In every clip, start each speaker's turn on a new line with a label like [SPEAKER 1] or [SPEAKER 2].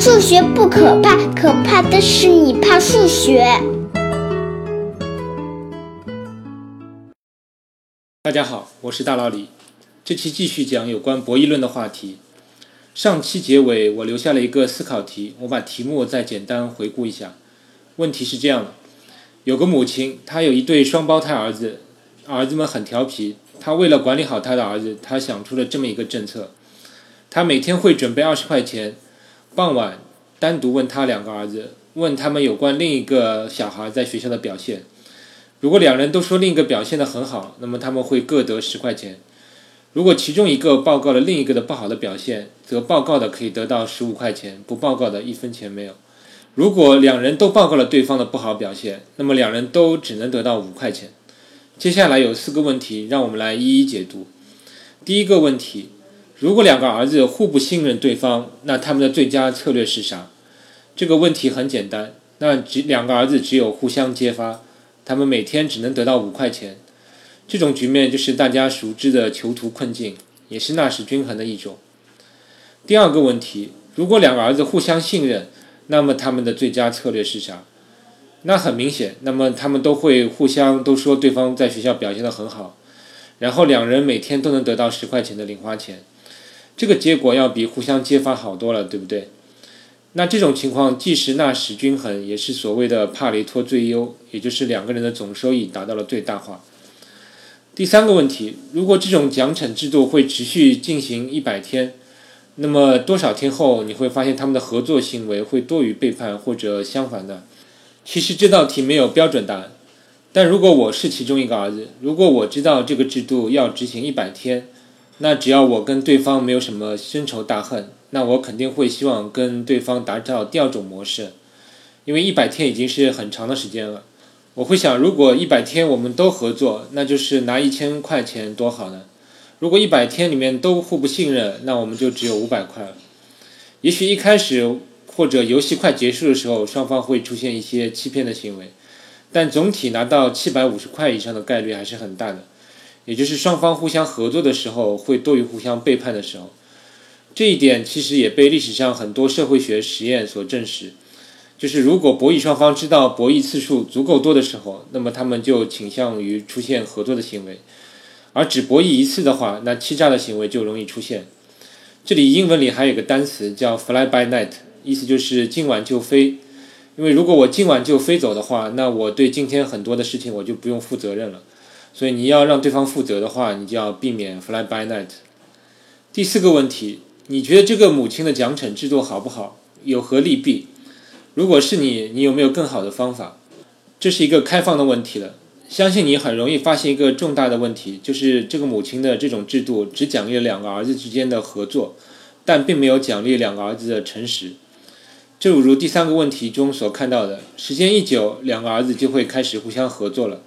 [SPEAKER 1] 数学不可怕，可怕的是你怕数学。
[SPEAKER 2] 大家好，我是大老李，这期继续讲有关博弈论的话题。上期结尾我留下了一个思考题，我把题目再简单回顾一下。问题是这样的：有个母亲，她有一对双胞胎儿子，儿子们很调皮。她为了管理好她的儿子，她想出了这么一个政策：她每天会准备二十块钱。傍晚，单独问他两个儿子，问他们有关另一个小孩在学校的表现。如果两人都说另一个表现的很好，那么他们会各得十块钱。如果其中一个报告了另一个的不好的表现，则报告的可以得到十五块钱，不报告的一分钱没有。如果两人都报告了对方的不好表现，那么两人都只能得到五块钱。接下来有四个问题，让我们来一一解读。第一个问题。如果两个儿子互不信任对方，那他们的最佳策略是啥？这个问题很简单，那只两个儿子只有互相揭发，他们每天只能得到五块钱。这种局面就是大家熟知的囚徒困境，也是纳什均衡的一种。第二个问题，如果两个儿子互相信任，那么他们的最佳策略是啥？那很明显，那么他们都会互相都说对方在学校表现得很好，然后两人每天都能得到十块钱的零花钱。这个结果要比互相揭发好多了，对不对？那这种情况既是纳什均衡，也是所谓的帕雷托最优，也就是两个人的总收益达到了最大化。第三个问题，如果这种奖惩制度会持续进行一百天，那么多少天后你会发现他们的合作行为会多于背叛，或者相反的？其实这道题没有标准答案，但如果我是其中一个儿子，如果我知道这个制度要执行一百天。那只要我跟对方没有什么深仇大恨，那我肯定会希望跟对方达到第二种模式，因为一百天已经是很长的时间了。我会想，如果一百天我们都合作，那就是拿一千块钱多好呢？如果一百天里面都互不信任，那我们就只有五百块了。也许一开始或者游戏快结束的时候，双方会出现一些欺骗的行为，但总体拿到七百五十块以上的概率还是很大的。也就是双方互相合作的时候，会多于互相背叛的时候。这一点其实也被历史上很多社会学实验所证实。就是如果博弈双方知道博弈次数足够多的时候，那么他们就倾向于出现合作的行为；而只博弈一次的话，那欺诈的行为就容易出现。这里英文里还有个单词叫 “fly by night”，意思就是今晚就飞。因为如果我今晚就飞走的话，那我对今天很多的事情我就不用负责任了。所以你要让对方负责的话，你就要避免 fly by night。第四个问题，你觉得这个母亲的奖惩制度好不好？有何利弊？如果是你，你有没有更好的方法？这是一个开放的问题了。相信你很容易发现一个重大的问题，就是这个母亲的这种制度只奖励了两个儿子之间的合作，但并没有奖励两个儿子的诚实。正如第三个问题中所看到的，时间一久，两个儿子就会开始互相合作了。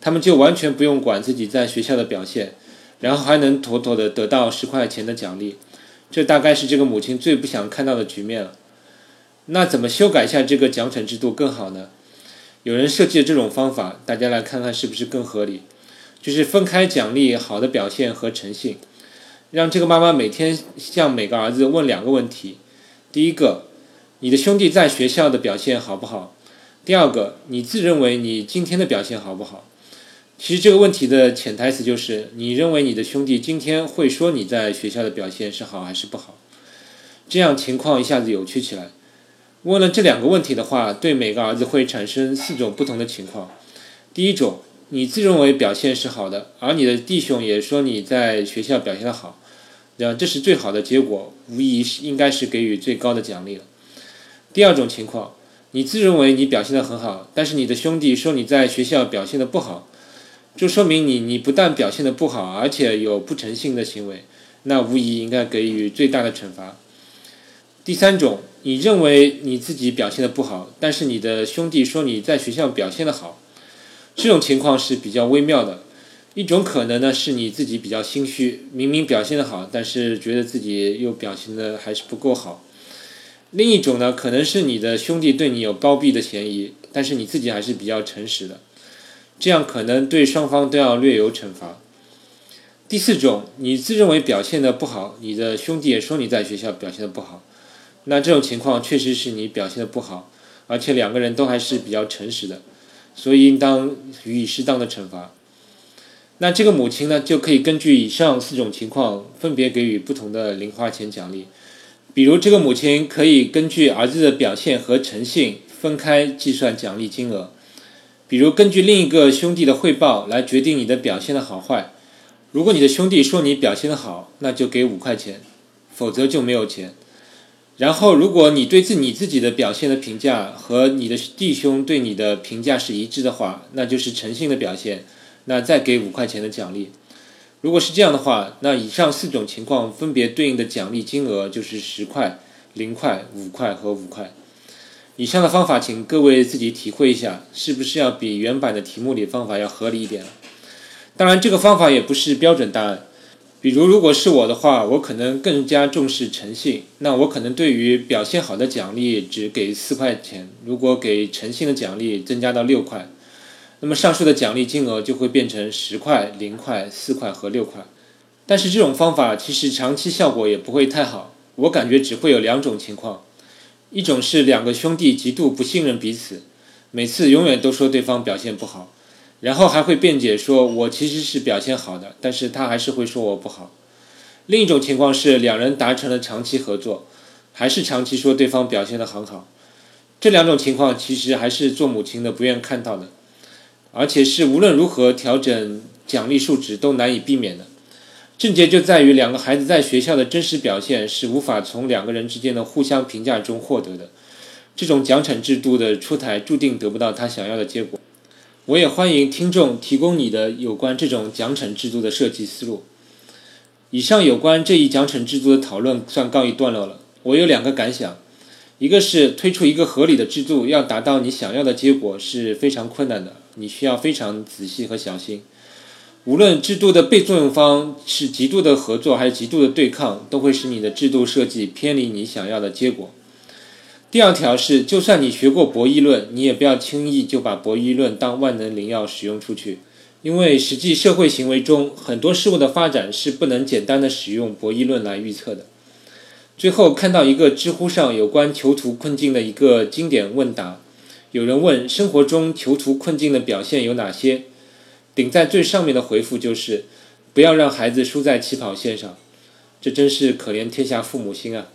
[SPEAKER 2] 他们就完全不用管自己在学校的表现，然后还能妥妥的得到十块钱的奖励，这大概是这个母亲最不想看到的局面了。那怎么修改一下这个奖惩制度更好呢？有人设计了这种方法，大家来看看是不是更合理？就是分开奖励好的表现和诚信，让这个妈妈每天向每个儿子问两个问题：第一个，你的兄弟在学校的表现好不好？第二个，你自认为你今天的表现好不好？其实这个问题的潜台词就是：你认为你的兄弟今天会说你在学校的表现是好还是不好？这样情况一下子有趣起来。问了这两个问题的话，对每个儿子会产生四种不同的情况。第一种，你自认为表现是好的，而你的弟兄也说你在学校表现的好，那这是最好的结果，无疑是应该是给予最高的奖励了。第二种情况，你自认为你表现的很好，但是你的兄弟说你在学校表现的不好。就说明你你不但表现的不好，而且有不诚信的行为，那无疑应该给予最大的惩罚。第三种，你认为你自己表现的不好，但是你的兄弟说你在学校表现的好，这种情况是比较微妙的。一种可能呢是你自己比较心虚，明明表现的好，但是觉得自己又表现的还是不够好。另一种呢可能是你的兄弟对你有包庇的嫌疑，但是你自己还是比较诚实的。这样可能对双方都要略有惩罚。第四种，你自认为表现的不好，你的兄弟也说你在学校表现的不好，那这种情况确实是你表现的不好，而且两个人都还是比较诚实的，所以应当予以适当的惩罚。那这个母亲呢，就可以根据以上四种情况，分别给予不同的零花钱奖励。比如，这个母亲可以根据儿子的表现和诚信分开计算奖励金额。比如，根据另一个兄弟的汇报来决定你的表现的好坏。如果你的兄弟说你表现的好，那就给五块钱，否则就没有钱。然后，如果你对自你自己的表现的评价和你的弟兄对你的评价是一致的话，那就是诚信的表现。那再给五块钱的奖励，如果是这样的话，那以上四种情况分别对应的奖励金额就是十块、零块、五块和五块。以上的方法，请各位自己体会一下，是不是要比原版的题目里方法要合理一点？当然，这个方法也不是标准答案。比如，如果是我的话，我可能更加重视诚信，那我可能对于表现好的奖励只给四块钱，如果给诚信的奖励增加到六块。那么上述的奖励金额就会变成十块、零块、四块和六块，但是这种方法其实长期效果也不会太好。我感觉只会有两种情况：一种是两个兄弟极度不信任彼此，每次永远都说对方表现不好，然后还会辩解说我其实是表现好的，但是他还是会说我不好；另一种情况是两人达成了长期合作，还是长期说对方表现得很好。这两种情况其实还是做母亲的不愿看到的。而且是无论如何调整奖励数值都难以避免的。症结就在于两个孩子在学校的真实表现是无法从两个人之间的互相评价中获得的。这种奖惩制度的出台注定得不到他想要的结果。我也欢迎听众提供你的有关这种奖惩制度的设计思路。以上有关这一奖惩制度的讨论算告一段落了。我有两个感想，一个是推出一个合理的制度要达到你想要的结果是非常困难的。你需要非常仔细和小心，无论制度的被作用方是极度的合作还是极度的对抗，都会使你的制度设计偏离你想要的结果。第二条是，就算你学过博弈论，你也不要轻易就把博弈论当万能灵药使用出去，因为实际社会行为中很多事物的发展是不能简单的使用博弈论来预测的。最后看到一个知乎上有关囚徒困境的一个经典问答。有人问生活中囚徒困境的表现有哪些？顶在最上面的回复就是不要让孩子输在起跑线上。这真是可怜天下父母心啊！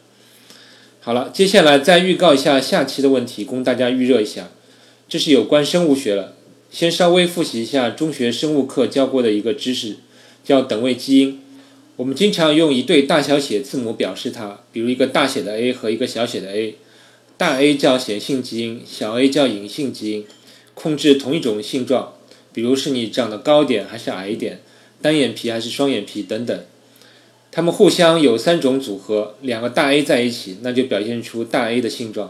[SPEAKER 2] 好了，接下来再预告一下下期的问题，供大家预热一下。这是有关生物学了，先稍微复习一下中学生物课教过的一个知识，叫等位基因。我们经常用一对大小写字母表示它，比如一个大写的 A 和一个小写的 a。大 A 叫显性基因，小 a 叫隐性基因，控制同一种性状，比如是你长得高点还是矮一点，单眼皮还是双眼皮等等。它们互相有三种组合，两个大 A 在一起，那就表现出大 A 的性状；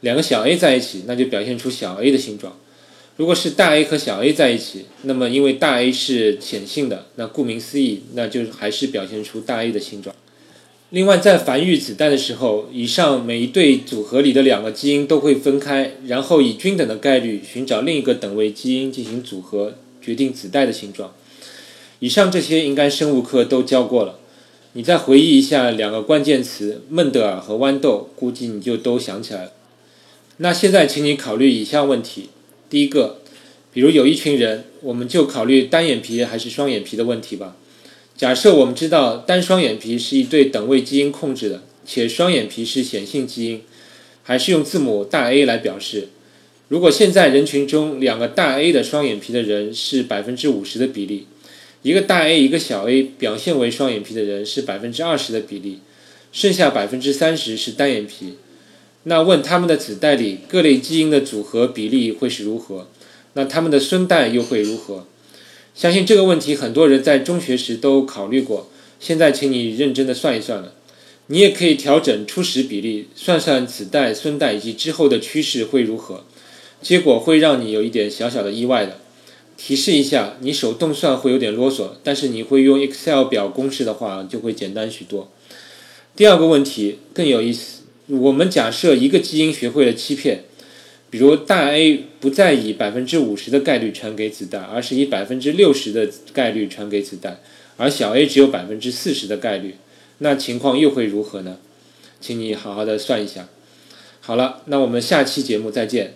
[SPEAKER 2] 两个小 a 在一起，那就表现出小 a 的性状。如果是大 A 和小 a 在一起，那么因为大 A 是显性的，那顾名思义，那就还是表现出大 A 的性状。另外，在繁育子代的时候，以上每一对组合里的两个基因都会分开，然后以均等的概率寻找另一个等位基因进行组合，决定子代的形状。以上这些应该生物课都教过了。你再回忆一下两个关键词孟德尔和豌豆，估计你就都想起来了。那现在，请你考虑以下问题：第一个，比如有一群人，我们就考虑单眼皮还是双眼皮的问题吧。假设我们知道单双眼皮是一对等位基因控制的，且双眼皮是显性基因，还是用字母大 A 来表示。如果现在人群中两个大 A 的双眼皮的人是百分之五十的比例，一个大 A 一个小 a 表现为双眼皮的人是百分之二十的比例，剩下百分之三十是单眼皮，那问他们的子代里各类基因的组合比例会是如何？那他们的孙代又会如何？相信这个问题很多人在中学时都考虑过。现在，请你认真的算一算了。你也可以调整初始比例，算算子代、孙代以及之后的趋势会如何。结果会让你有一点小小的意外的。提示一下，你手动算会有点啰嗦，但是你会用 Excel 表公式的话，就会简单许多。第二个问题更有意思。我们假设一个基因学会了欺骗。比如大 A 不再以百分之五十的概率传给子弹，而是以百分之六十的概率传给子弹，而小 a 只有百分之四十的概率，那情况又会如何呢？请你好好的算一下。好了，那我们下期节目再见。